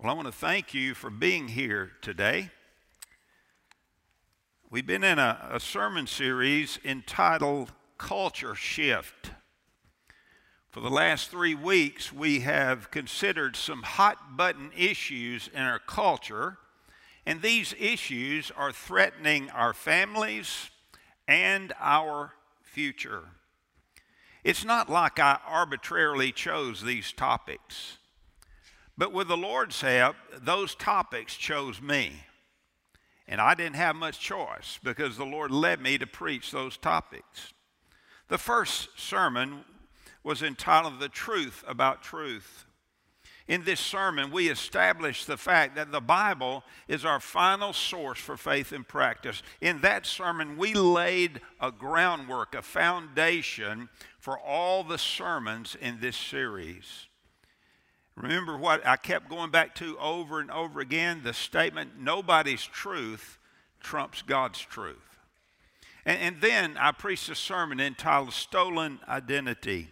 Well, I want to thank you for being here today. We've been in a, a, sermon series entitled Culture Shift. For the last three weeks, we have considered some hot button issues in our culture, and these issues are threatening our families and our future. It's not like I arbitrarily chose these topics. But with the Lord's help, those topics chose me. And I didn't have much choice because the Lord led me to preach those topics. The first sermon was entitled The Truth About Truth. In this sermon, we established the fact that the Bible is our final source for faith and practice. In that sermon, we laid a groundwork, a foundation for all the sermons in this series. Remember what I kept going back to over and over again the statement, nobody's truth trumps God's truth. And, and then I preached a sermon entitled Stolen Identity.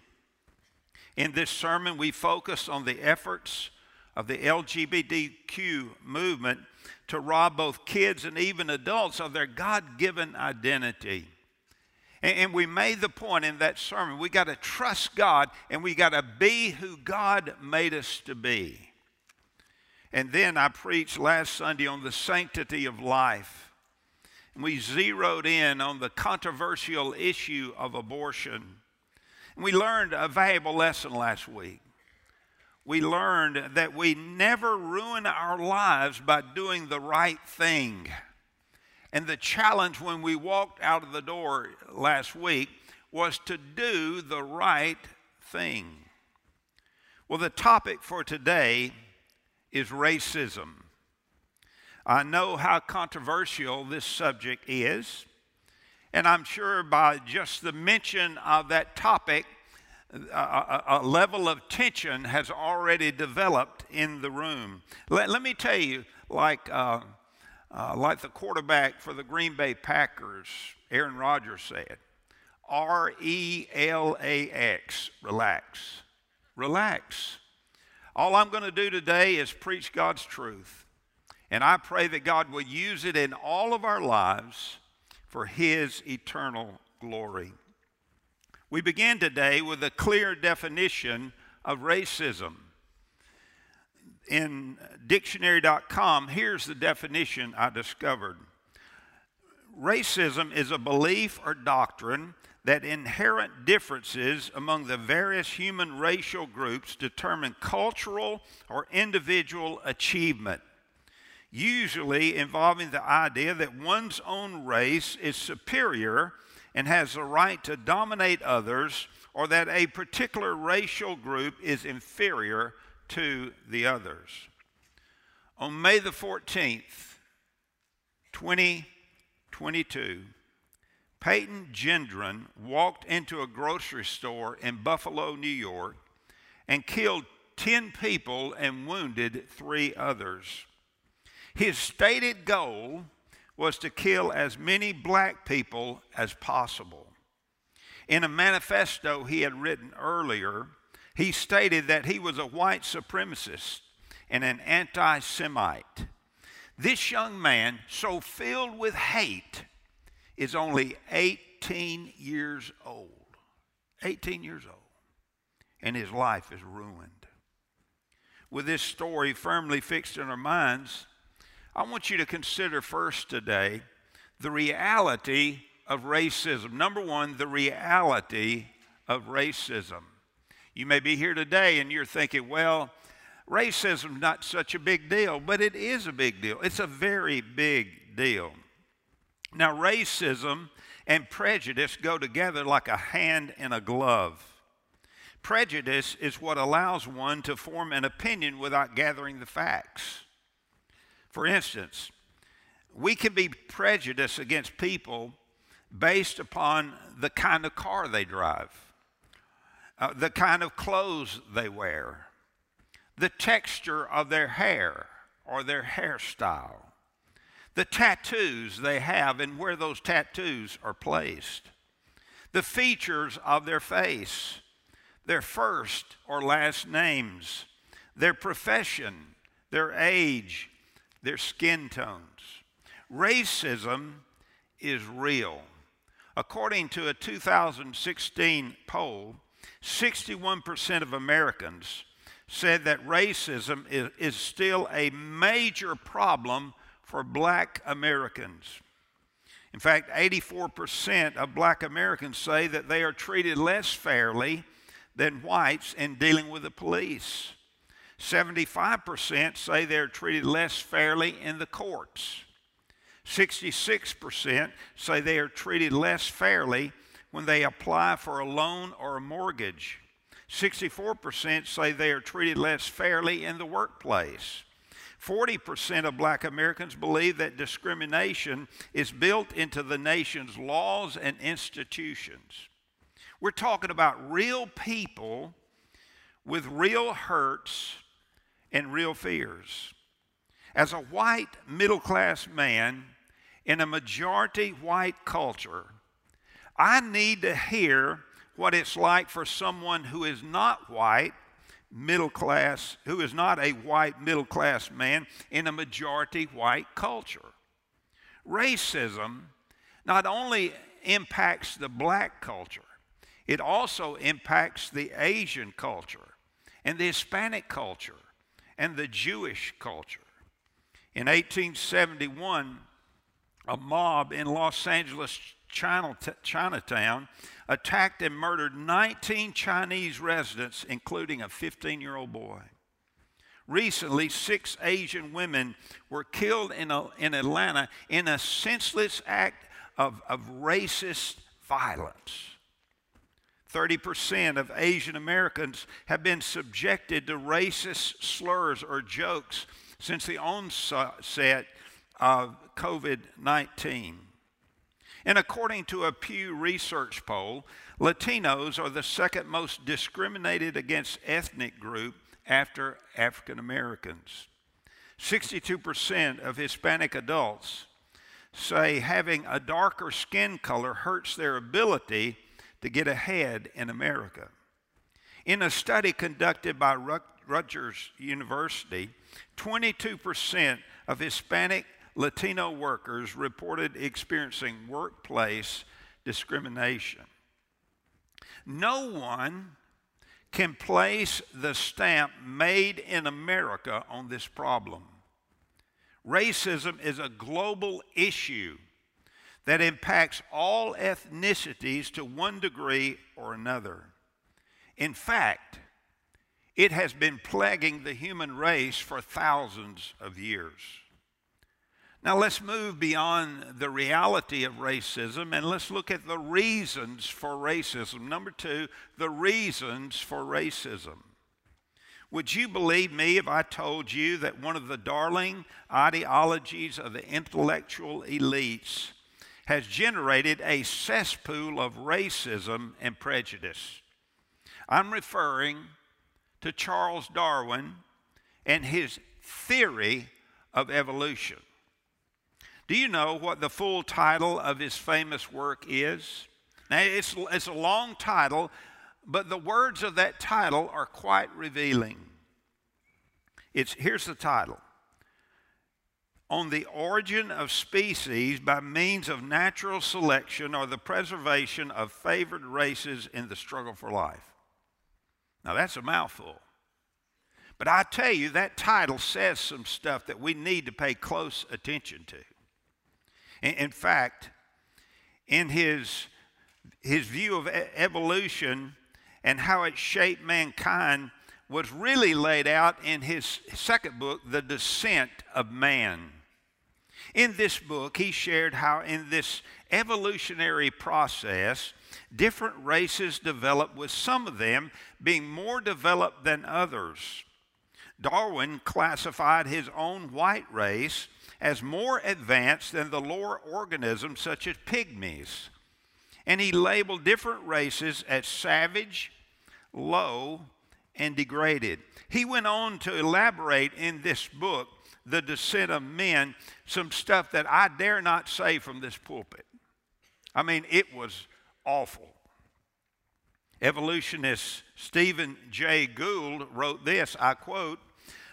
In this sermon, we focus on the efforts of the LGBTQ movement to rob both kids and even adults of their God given identity. And, we made the point in that sermon we got to trust God and we got to be who God made us to be. And then I preached last Sunday on the sanctity of life. And we zeroed in on the controversial issue of abortion. And we learned a valuable lesson last week. We learned that we never ruin our lives by doing the right thing. And the challenge when we walked out of the door last week was to do the right thing. Well, the topic for today is racism. I know how controversial this subject is, and I'm sure by just the mention of that topic, a, a, level of tension has already developed in the room. Let, let me tell you, like uh, uh, like the quarterback for the Green Bay Packers, Aaron Rodgers said, R E L A X, relax. Relax. All I'm going to do today is preach God's truth. And I pray that God will use it in all of our lives for His eternal glory. We begin today with a clear definition of racism in dictionary.com, here's the definition I discovered. Racism is a belief or doctrine that inherent differences among the various human racial groups determine cultural or individual achievement, usually involving the idea that one's own race is superior and has the right to dominate others, or that a particular racial group is inferior to the others. On May the 14th, 2022, Peyton Gendron walked into a grocery store in Buffalo, New York, and killed 10 people and wounded three others. His stated goal was to kill as many black people as possible. In a manifesto he had written earlier, he stated that he was a white supremacist and an anti Semite. This young man, so filled with hate, is only 18 years old. 18 years old. And his life is ruined. With this story firmly fixed in our minds, I want you to consider first today the reality of racism. Number one, the reality of racism. You may be here today and you're thinking, well, racism's not such a big deal, but it is a big deal. It's a very big deal. Now, racism and prejudice go together like a hand in a glove. Prejudice is what allows one to form an opinion without gathering the facts. For instance, we can be prejudiced against people based upon the kind of car they drive uh, the kind of clothes they wear, the texture of their hair or their hairstyle, the tattoos they have and where those tattoos are placed, the features of their face, their first or last names, their profession, their age, their skin tones. Racism is real. According to a 2016 poll, 61% of Americans said that racism is, is still a major problem for black Americans. In fact, 84% of black Americans say that they are treated less fairly than whites in dealing with the police. 75% say they're treated less fairly in the courts. 66% say they are treated less fairly when they apply for a loan or a mortgage. 64% say they are treated less fairly in the workplace. 40% of black Americans believe that discrimination is built into the nation's laws and institutions. We're talking about real people with real hurts and real fears. As a white middle class man in a majority white culture, I need to hear what it's like for someone who is not white, middle class, who is not a white middle class man in a majority white culture. Racism not only impacts the black culture, it also impacts the Asian culture and the Hispanic culture and the Jewish culture. In 1871, a mob in Los Angeles, Chinatown, attacked and murdered 19 Chinese residents, including a 15 year old boy. Recently, six Asian women were killed in, a, in Atlanta in a senseless act of, of racist violence. 30% of Asian Americans have been subjected to racist slurs or jokes since the onset of COVID 19. And according to a Pew Research poll, Latinos are the second most discriminated against ethnic group after African Americans. 62% of Hispanic adults say having a darker skin color hurts their ability to get ahead in America. In a study conducted by Rutgers University, 22% of Hispanic Latino workers reported experiencing workplace discrimination. No one can place the stamp made in America on this problem. Racism is a global issue that impacts all ethnicities to one degree or another. In fact, it has been plaguing the human race for thousands of years. Now, let's move beyond the reality of racism and let's look at the reasons for racism. Number two, the reasons for racism. Would you believe me if I told you that one of the darling ideologies of the intellectual elites has generated a cesspool of racism and prejudice. I'm referring to Charles Darwin and his theory of evolution. Do you know what the full title of his famous work is? Now, it's, it's a long title, but the words of that title are quite revealing. It's, here's the title on the origin of species by means of natural selection or the preservation of favored races in the struggle for life. Now, that's a mouthful. But I tell you, that title says some stuff that we need to pay close attention to. In, fact, in his, his view of evolution and how it shaped mankind, was really laid out in his second book, The Descent of Man. In this book, he shared how, in this evolutionary process, different races developed, with some of them being more developed than others. Darwin classified his own white race as more advanced than the lower organisms, such as pygmies. And he labeled different races as savage, low, and degraded. He went on to elaborate in this book the descent of men, some stuff that I dare not say from this pulpit. I mean, it was awful. Evolutionist Stephen Jay Gould wrote this I quote,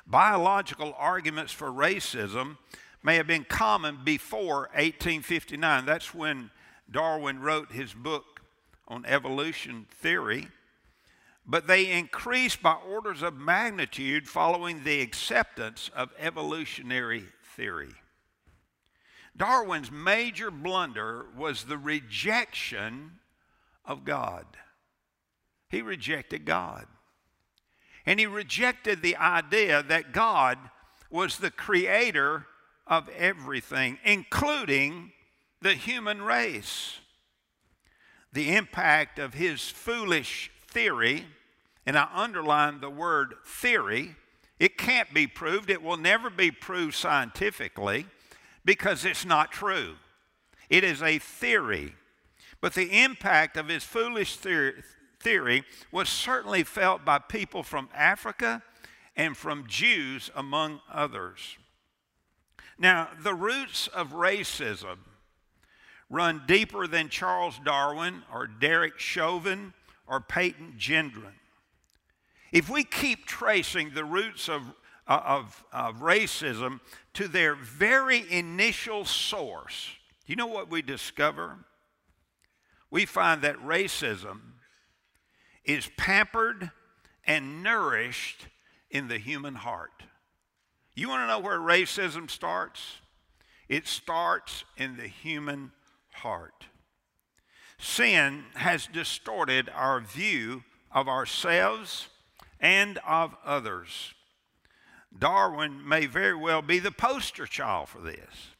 Biological arguments for racism may have been common before 1859. That's when Darwin wrote his book on evolution theory. But they increased by orders of magnitude following the acceptance of evolutionary theory. Darwin's major blunder was the rejection of God. He rejected God. And he rejected the idea that God was the creator of everything, including the human race. The impact of his foolish theory, and I underline the word theory, it can't be proved, it will never be proved scientifically because it's not true. It is a theory. But the impact of his foolish theory, theory was certainly felt by people from Africa and from Jews, among others. Now, the roots of racism run deeper than Charles Darwin or Derek Chauvin or Peyton Gendron. If we keep tracing the roots of, uh, of, of racism to their very initial source, do you know what we discover? We find that racism is pampered and nourished in the human heart. You want to know where racism starts? It starts in the human heart. Sin has distorted our view of ourselves and of others. Darwin may very well be the poster child for this.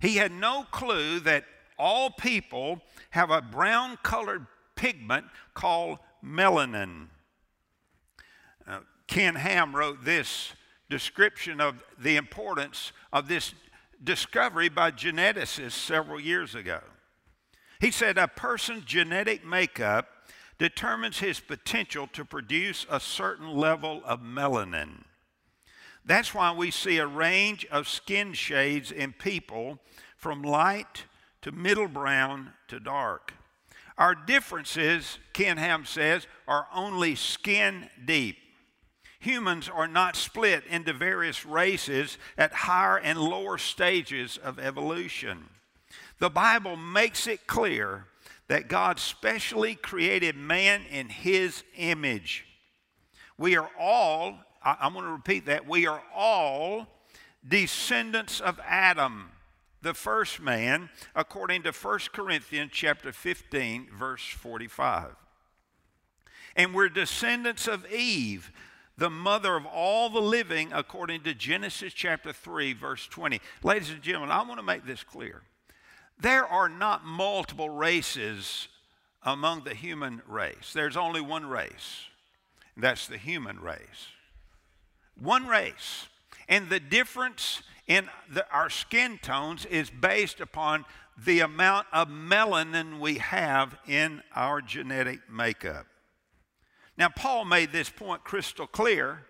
He had no clue that all people have a brown colored pigment called melanin. Uh, Ken Ham wrote this description of the importance of this discovery by geneticists several years ago. He said a person's genetic makeup determines his potential to produce a certain level of melanin. That's why we see a range of skin shades in people from light to middle brown to dark. Our differences, Ken Ham says, are only skin deep. Humans are not split into various races at higher and lower stages of evolution. The Bible makes it clear that God specially created man in his image. We are all, I, am going to repeat that, we are all descendants of Adam the first man according to 1 Corinthians chapter 15 verse 45. And we're descendants of Eve, the mother of all the living according to Genesis chapter 3 verse 20. Ladies and gentlemen, I want to make this clear. There are not multiple races among the human race. There's only one race. And that's the human race. One race. And the difference in the, our skin tones is based upon the amount of melanin we have in our genetic makeup. Now, Paul made this point crystal clear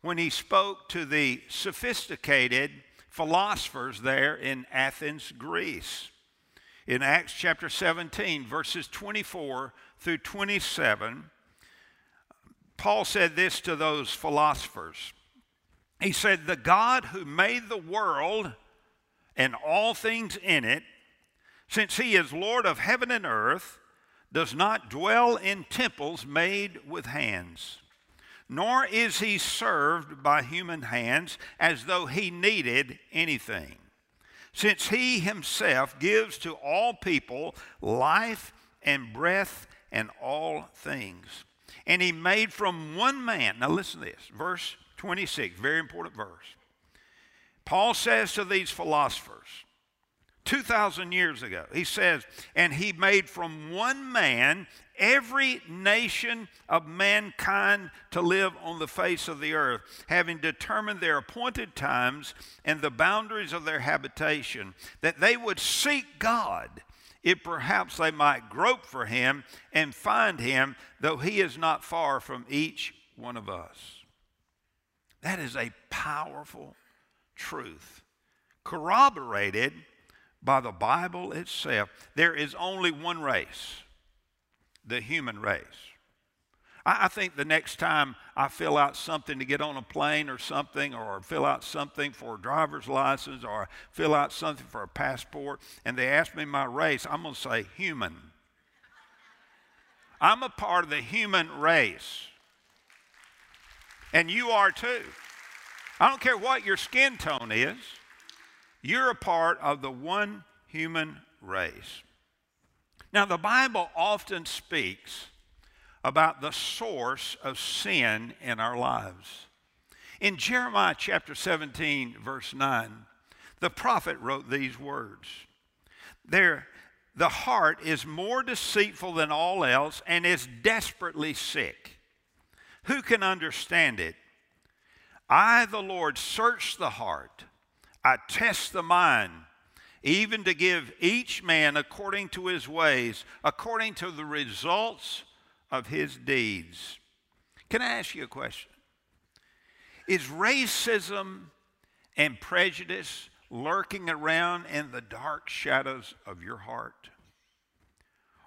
when he spoke to the sophisticated philosophers there in Athens, Greece. In Acts chapter 17, verses 24 through 27, Paul said this to those philosophers he said, The God who made the world and all things in it, since he is Lord of heaven and earth, does not dwell in temples made with hands, nor is he served by human hands as though he needed anything, since he himself gives to all people life and breath and all things. And he made from one man, now listen to this, verse 26, very important verse. Paul says to these philosophers, 2,000 years ago, he says, and he made from one man every nation of mankind to live on the face of the earth, having determined their appointed times and the boundaries of their habitation, that they would seek God, if perhaps they might grope for him and find him, though he is not far from each one of us. That is a powerful truth, corroborated by the Bible itself. There is only one race, the human race. I, think the next time I fill out something to get on a plane or something, or fill out something for a driver's license, or fill out something for a passport, and they ask me my race, I'm going to say human. I'm a part of the human race. And you are too. I don't care what your skin tone is, you're a part of the one human race. Now, the Bible often speaks about the source of sin in our lives. In Jeremiah chapter 17, verse 9, the prophet wrote these words There, the heart is more deceitful than all else and is desperately sick. Who can understand it? I, the Lord, search the heart, I test the mind, even to give each man according to his ways, according to the results of his deeds. Can I ask you a question? Is racism and prejudice lurking around in the dark shadows of your heart?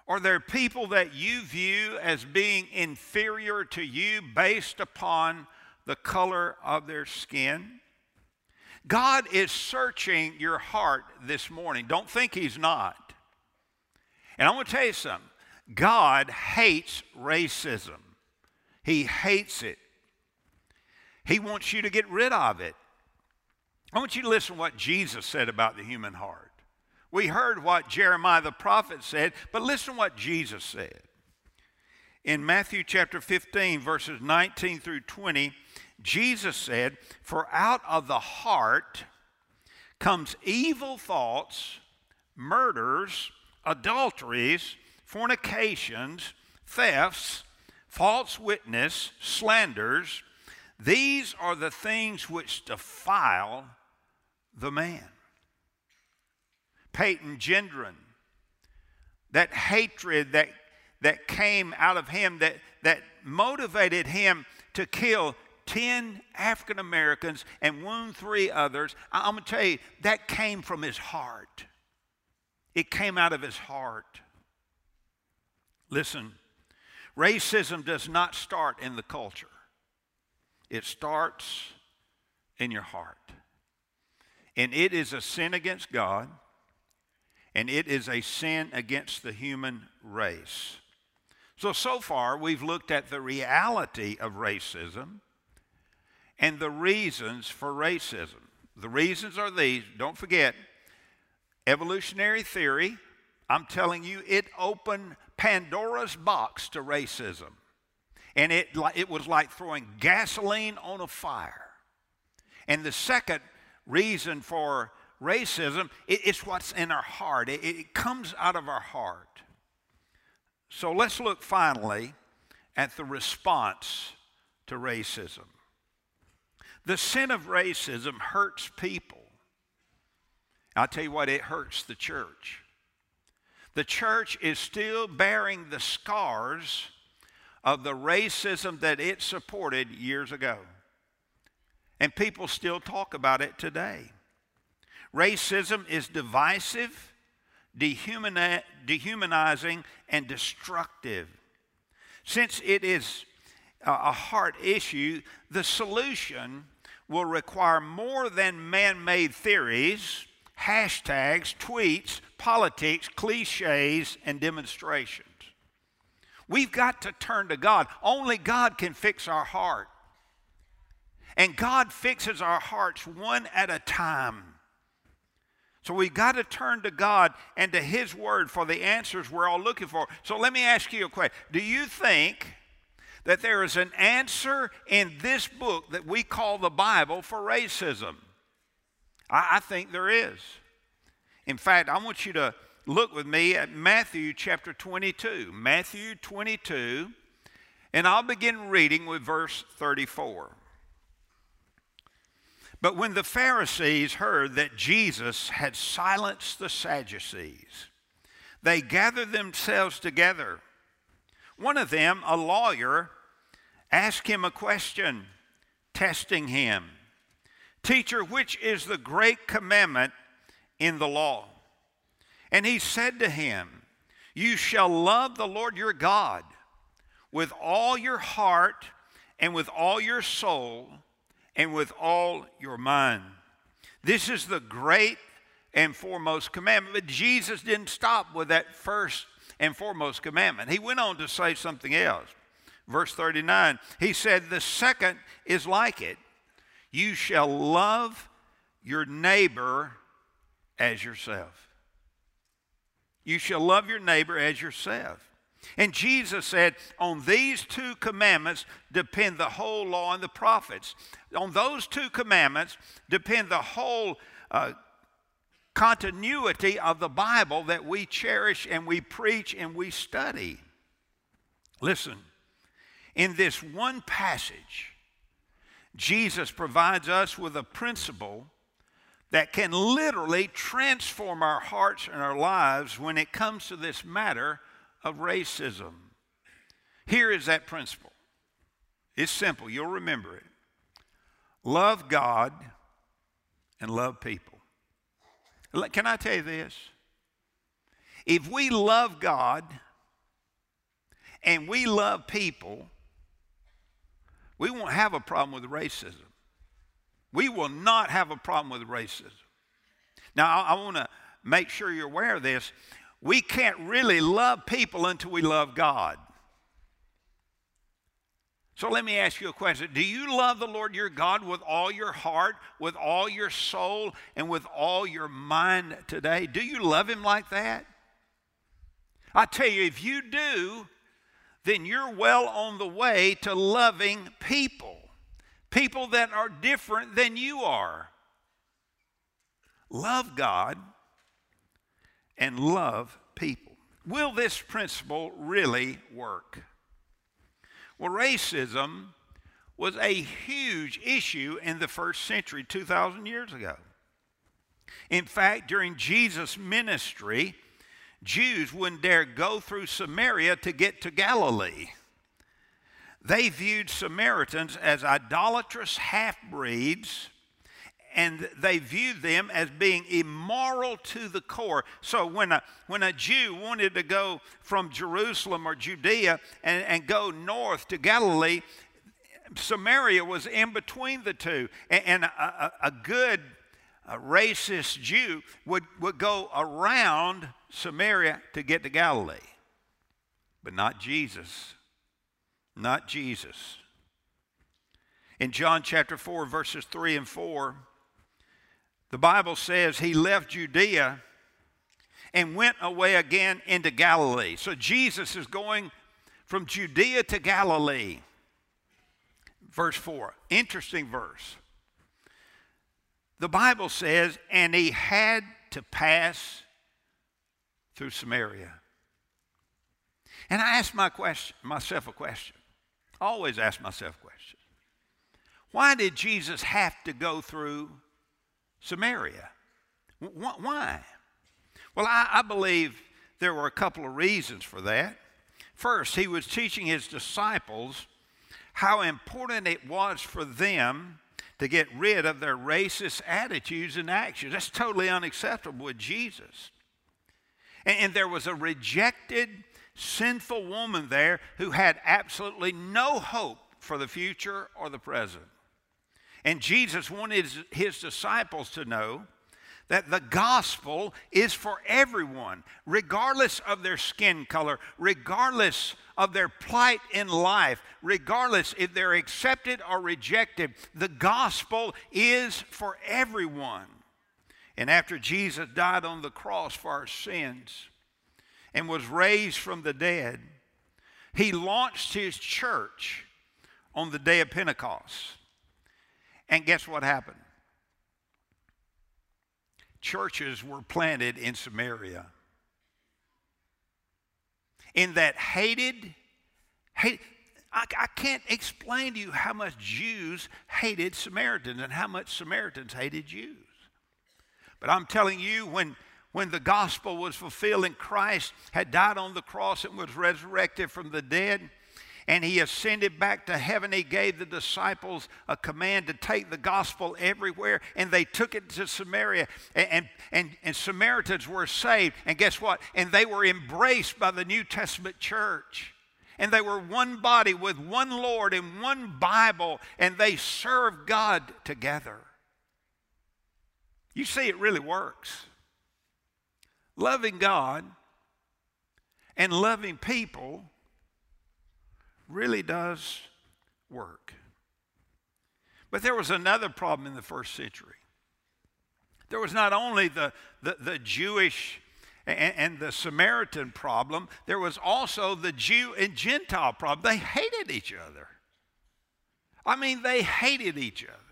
Are there people that you view as being inferior to you based upon the color of their skin. God is searching your heart this morning. Don't think He's not. And I want to tell you something God hates racism, He hates it. He wants you to get rid of it. I want you to listen to what Jesus said about the human heart. We heard what Jeremiah the prophet said, but listen to what Jesus said. In Matthew chapter 15, verses 19 through 20, Jesus said, For out of the heart comes evil thoughts, murders, adulteries, fornications, thefts, false witness, slanders. These are the things which defile the man. Peyton Gendron, that hatred that that came out of him that, that motivated him to kill 10 African Americans and wound three others. I'm going to tell you, that came from his heart. It came out of his heart. Listen, racism does not start in the culture, it starts in your heart. And it is a sin against God, and it is a sin against the human race. So, so far, we've looked at the reality of racism and the reasons for racism. The reasons are these don't forget, evolutionary theory, I'm telling you, it opened Pandora's box to racism. And it, it was like throwing gasoline on a fire. And the second reason for racism, it, what's in our heart, it, it comes out of our heart. So let's look finally at the response to racism. The sin of racism hurts people. I'll tell you what, it hurts the church. The church is still bearing the scars of the racism that it supported years ago. And people still talk about it today. Racism is divisive dehumanizing, and destructive. Since it is a heart issue, the solution will require more than man made theories, hashtags, tweets, politics, cliches, and demonstrations. We've got to turn to God. Only God can fix our heart. And God fixes our hearts one at a time. So we've got to turn to God and to His Word for the answers we're all looking for. So let me ask you a question Do you think that there is an answer in this book that we call the Bible for racism? I, I think there is. In fact, I want you to look with me at Matthew chapter 22. Matthew 22, and I'll begin reading with verse 34. But when the Pharisees heard that Jesus had silenced the Sadducees, they gathered themselves together. One of them, a lawyer, asked him a question, testing him Teacher, which is the great commandment in the law? And he said to him, You shall love the Lord your God with all your heart and with all your soul and with all your mind. This is the great and foremost commandment. But Jesus didn't stop with that first and foremost commandment. He went on to say something else. Verse 39, he said, The second is like it you shall love your neighbor as yourself. You shall love your neighbor as yourself. And Jesus said, On these two commandments depend the whole law and the prophets. On those two commandments depend the whole uh, continuity of the Bible that we cherish and we preach and we study. Listen, in this one passage, Jesus provides us with a principle that can literally transform our hearts and our lives when it comes to this matter of racism. Here is that principle. It's simple, you'll remember it. Love God and love people. Can I tell you this? If we love God and we love people, we won't have a problem with racism. We will not have a problem with racism. Now, I, I want to make sure you're aware of this. We can't really love people until we love God. So let me ask you a question. Do you love the Lord your God with all your heart, with all your soul, and with all your mind today? Do you love Him like that? I tell you, if you do, then you're well on the way to loving people, people that are different than you are. Love God and love people. Will this principle really work? Well, racism was a huge issue in the first century, 2,000 years ago. In fact, during Jesus' ministry, Jews wouldn't dare go through Samaria to get to Galilee. They viewed Samaritans as idolatrous half breeds and they viewed them as being immoral to the core. So when a, when a Jew wanted to go from Jerusalem or Judea and, and go north to Galilee, Samaria was in between the two. And, and a, a, a, good a racist Jew would, would go around Samaria to get to Galilee. But not Jesus. Not Jesus. In John chapter 4, verses 3 and 4, the Bible says he left Judea and went away again into Galilee. So Jesus is going from Judea to Galilee. Verse 4, interesting verse. The Bible says, and he had to pass through Samaria. And I ask my question, myself a question. I always ask myself a question. Why did Jesus have to go through Samaria. Why? Well, I, I, believe there were a couple of reasons for that. First, he was teaching his disciples how important it was for them to get rid of their racist attitudes and actions. That's totally unacceptable with Jesus. And, and there was a rejected, sinful woman there who had absolutely no hope for the future or the present. And Jesus wanted his disciples to know that the gospel is for everyone, regardless of their skin color, regardless of their plight in life, regardless if they're accepted or rejected. The gospel is for everyone. And after Jesus died on the cross for our sins and was raised from the dead, he launched his church on the day of Pentecost. And guess what happened? Churches were planted in Samaria. In that hated, hate, I, I can't explain to you how much Jews hated Samaritans and how much Samaritans hated Jews. But I'm telling you, when, when the gospel was fulfilled and Christ had died on the cross and was resurrected from the dead, and he ascended back to heaven, he gave the disciples a command to take the gospel everywhere, and they took it to Samaria. And, and, and, and Samaritans were saved. And guess what? And they were embraced by the New Testament church. and they were one body with one Lord and one Bible, and they served God together. You see, it really works. Loving God and loving people really does work. But there was another problem in the first century. There was not only the, the, the Jewish and, and, the Samaritan problem, there was also the Jew and Gentile problem. They hated each other. I mean, they hated each other.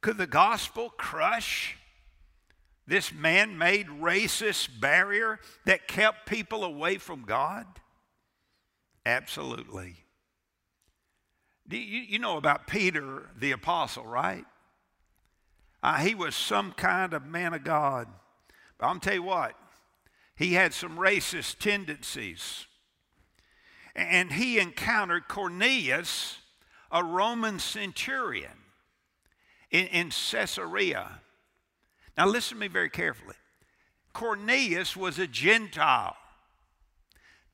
Could the gospel crush this man made racist barrier that kept people away from God? Absolutely. You, know about Peter the apostle, right? Uh, he was some kind of man of God. But I'm tell you what, he had some racist tendencies. And he encountered Cornelius, a Roman centurion, in, in Caesarea. Now, listen to me very carefully. Cornelius was a Gentile,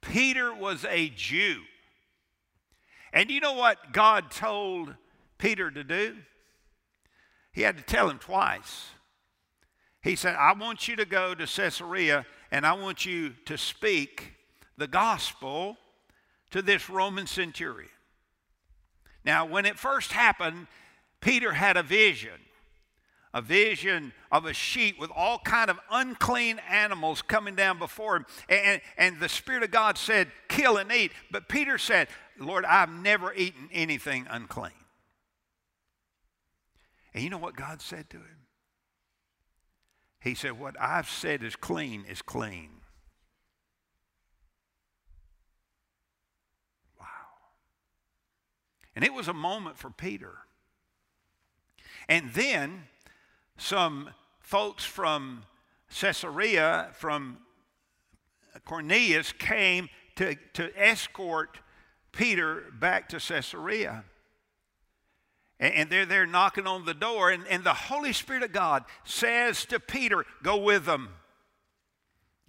Peter was a Jew. And you know what God told Peter to do? He had to tell him twice. He said, I want you to go to Caesarea and I want you to speak the gospel to this Roman centurion. Now, when it first happened, Peter had a vision a vision of a sheet with all kind of unclean animals coming down before him and, and the spirit of god said kill and eat but peter said lord i've never eaten anything unclean and you know what God said to him? He said, What I've said is clean is clean. Wow. And it was a moment for Peter. And then some folks from Caesarea, from Cornelius, came to, to escort Peter back to Caesarea. And they're there knocking on the door, and, and the Holy Spirit of God says to Peter, Go with them.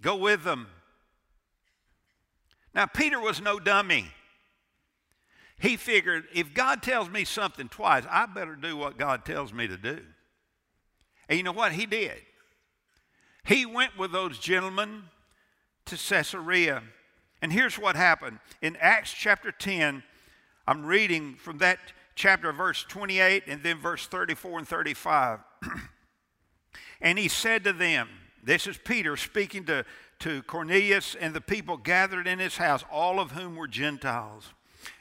Go with them. Now, Peter was no dummy. He figured if God tells me something twice, I better do what God tells me to do. And you know what? He did. He went with those gentlemen to Caesarea. And here's what happened. In Acts chapter 10, I'm reading from that chapter, verse 28, and then verse 34 and 35. and he said to them, This is Peter speaking to, to Cornelius and the people gathered in his house, all of whom were Gentiles.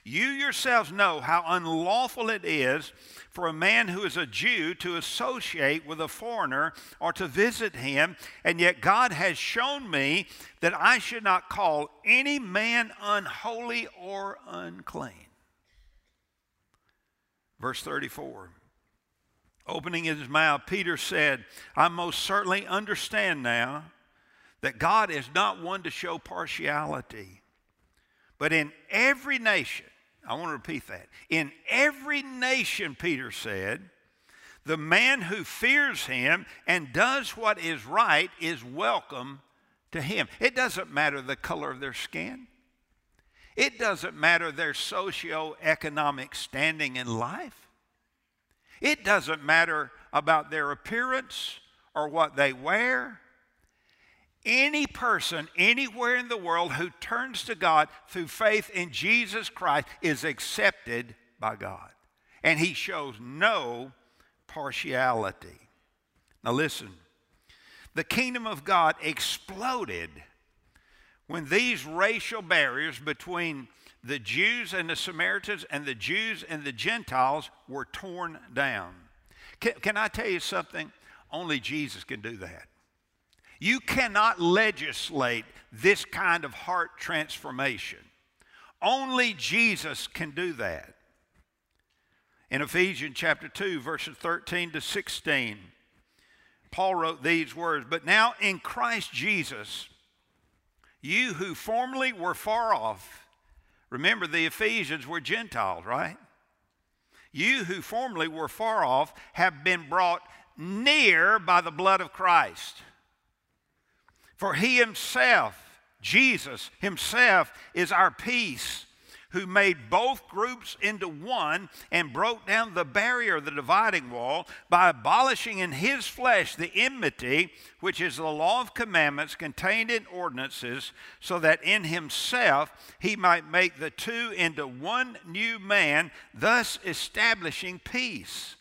You yourselves know how unlawful it is for a man who is a Jew to associate with a foreigner or to visit him, and yet God has shown me that I should not call any man unholy or unclean. Verse 34. Opening his mouth, Peter said, I most certainly understand now that God is not one to show partiality, but in every nation, I want to repeat that. In every nation, Peter said, the man who fears him and does what is right is welcome to him. It doesn't matter the color of their skin. It doesn't matter their socio-economic standing in life. It doesn't matter about their appearance or what they wear. Any person anywhere in the world who turns to God through faith in Jesus Christ is accepted by God. And he shows no partiality. Now, listen the kingdom of God exploded when these racial barriers between the Jews and the Samaritans and the Jews and the Gentiles were torn down. Can, can, I tell you something? Only Jesus can do that. You cannot legislate this kind of heart transformation. Only Jesus can do that. In Ephesians chapter 2, verses 13 to 16, Paul wrote these words But now in Christ Jesus, you who formerly were far off, remember the Ephesians were Gentiles, right? You who formerly were far off have been brought near by the blood of Christ. For he himself, Jesus himself is our peace who made both groups into one and broke down the barrier, the dividing wall, by abolishing in his flesh the enmity, which is the law of commandments contained in ordinances, so that in himself he might make the two into one new man, thus establishing peace.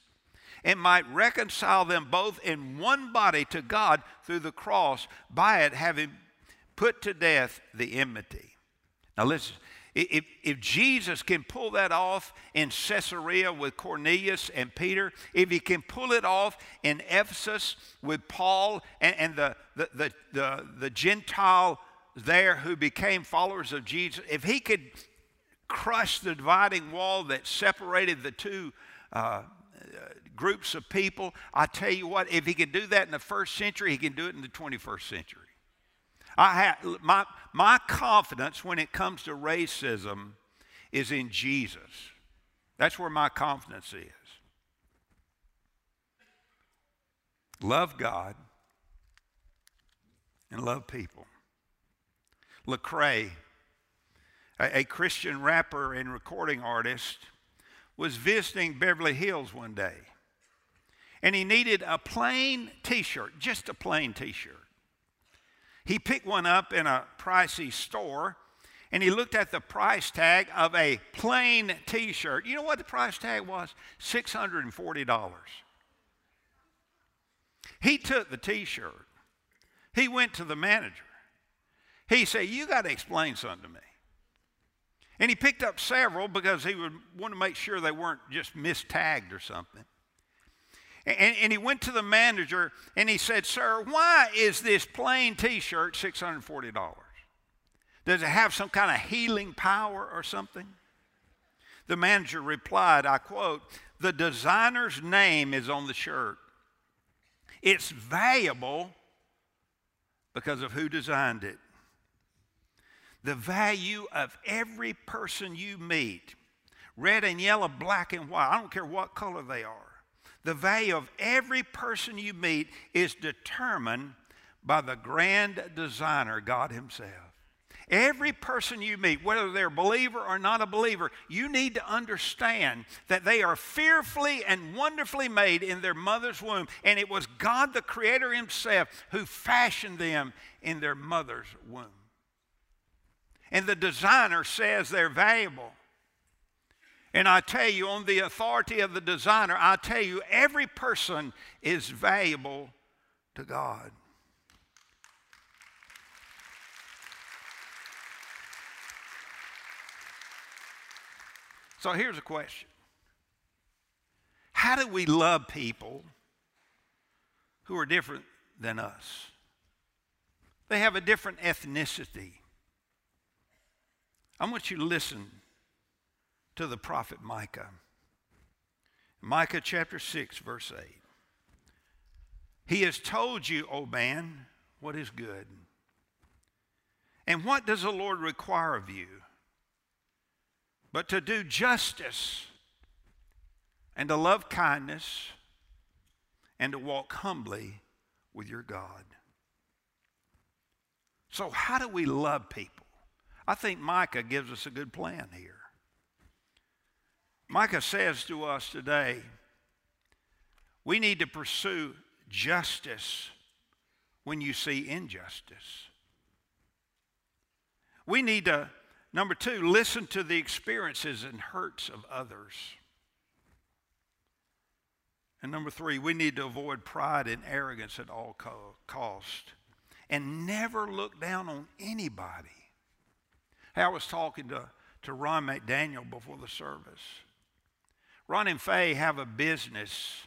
And might reconcile them both in one body to God through the cross, by it having put to death the enmity. Now, listen, if, if Jesus can pull that off in Caesarea with Cornelius and Peter, if he can pull it off in Ephesus with Paul and, and the, the, the, the, the Gentile there who became followers of Jesus, if he could crush the dividing wall that separated the two uh, Uh, groups of people, I tell you what, if he could do that in the first century, he can do it in the 21st century. I have, my, my confidence when it comes to racism is in Jesus. That's where my confidence is. Love God and love people. Lecrae, a, a Christian rapper and recording artist, was visiting Beverly Hills one day. And he needed a plain t shirt, just a plain t shirt. He picked one up in a pricey store and he looked at the price tag of a plain t shirt. You know what the price tag was? $640. He took the t shirt, he went to the manager. He said, You got to explain something to me. And he picked up several because he would want to make sure they weren't just mistagged or something. And, and, he went to the manager and he said, Sir, why is this plain t shirt $640? Does it have some kind of healing power or something? The manager replied, I quote, The designer's name is on the shirt. It's valuable because of who designed it. The value of every person you meet, red and yellow, black and white, I don't care what color they are the value of every person you meet is determined by the grand designer, God Himself. Every person you meet, whether they're a believer or not a believer, you need to understand that they are fearfully and wonderfully made in their mother's womb. And it was God, the Creator Himself, who fashioned them in their mother's womb. And the designer says they're valuable. And I tell you, on the authority of the designer, I tell you, every person is valuable to God. So here's a question How do we love people who are different than us? They have a different ethnicity. I want you to listen to the prophet Micah. Micah chapter 6, verse 8. He has told you, O man, what is good. And what does the Lord require of you? But to do justice and to love kindness and to walk humbly with your God. So, how do we love people? I think Micah gives us a good plan here. Micah says to us today, we need to pursue justice when you see injustice. We need to, number two, listen to the experiences and hurts of others. And number three, we need to avoid pride and arrogance at all co- cost and never look down on anybody. Hey, I was talking to, to Ron McDaniel before the service. Ron and Faye have a business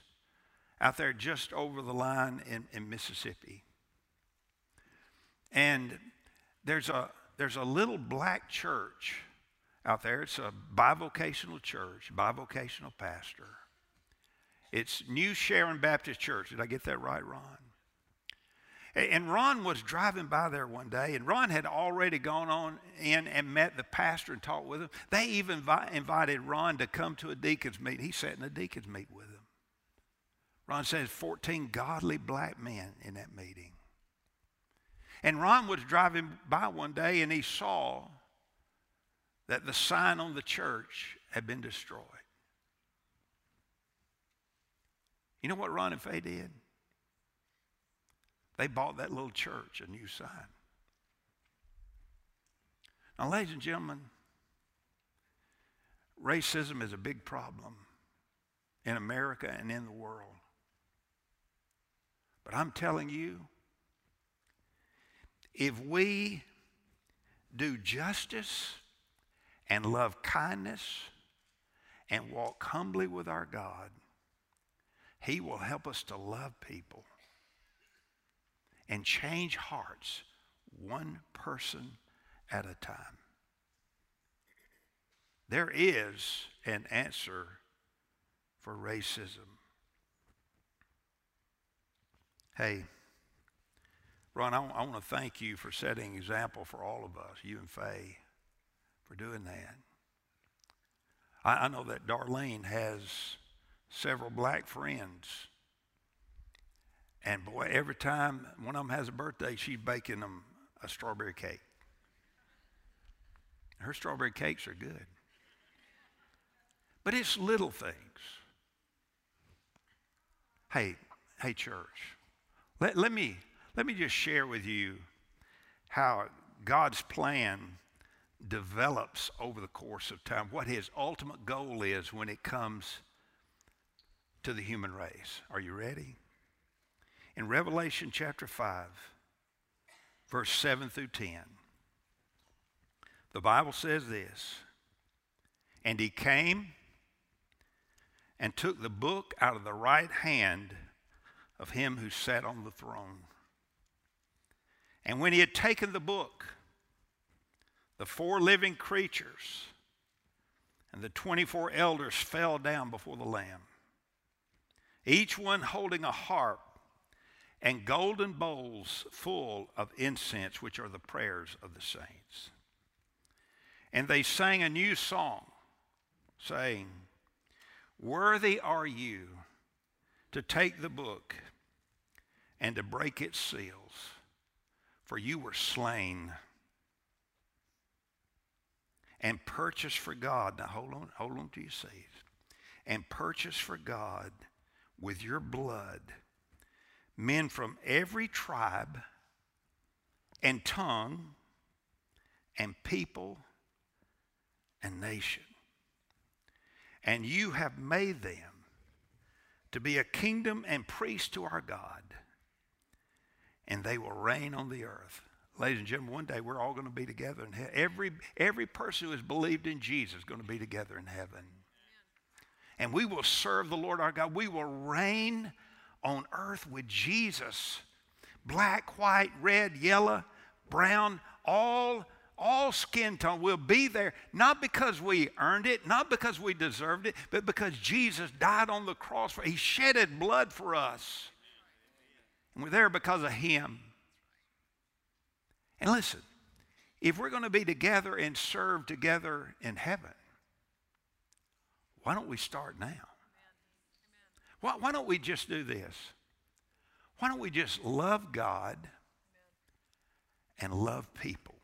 out there just over the line in, in Mississippi. And there's a, there's a little black church out there. It's a bivocational church, bivocational pastor. It's New Sharon Baptist Church. Did I get that right, Ron? And Ron was driving by there one day, and Ron had already gone on in and met the pastor and talked with him. They even invited Ron to come to a deacon's meeting. He sat in a deacon's meeting with them. Ron says 14 godly black men in that meeting. And Ron was driving by one day and he saw that the sign on the church had been destroyed. You know what Ron and Faye did? They bought that little church a new sign. Now, ladies and gentlemen, racism is a big problem in America and in the world. But I'm telling you, if we do justice and love kindness and walk humbly with our God, He will help us to love people and change hearts one person at a time. There is an answer for racism. Hey, Ron, I, want to thank you for setting example for all of us, you and Faye, for doing that. I, I know that Darlene has several black friends. And boy, every time one of them has a birthday, she's baking them a strawberry cake. Her strawberry cakes are good. But it's little things. Hey, hey, church, let, let me let me just share with you how God's plan develops over the course of time, what his ultimate goal is when it comes to the human race. Are you ready? In Revelation chapter 5, verse 7 through 10, the Bible says this And he came and took the book out of the right hand of him who sat on the throne. And when he had taken the book, the four living creatures and the 24 elders fell down before the Lamb, each one holding a harp and golden bowls full of incense, which are the prayers of the saints. And they sang a new song, saying, Worthy are you to take the book and to break its seals for you were slain and purchased for God. Now hold on, hold on to your seat. And purchased for God with your blood men from every tribe and tongue and people and nation. And you have made them to be a kingdom and priest to our God and they will reign on the earth. Ladies and gentlemen, one day we're all going to be together in heaven. Every, every person who has believed in Jesus is going to be together in heaven. And we will serve the Lord our God. We will reign on earth with Jesus. Black, white, red, yellow, brown, all, all skin tone will be there, not because we earned it, not because we deserved it, but because Jesus died on the cross. For, he shedded blood for us. And we're there because of Him. And listen, if we're going to be together and serve together in heaven, why don't we start now? Why, why don't we just do this? Why don't we just love God and love people?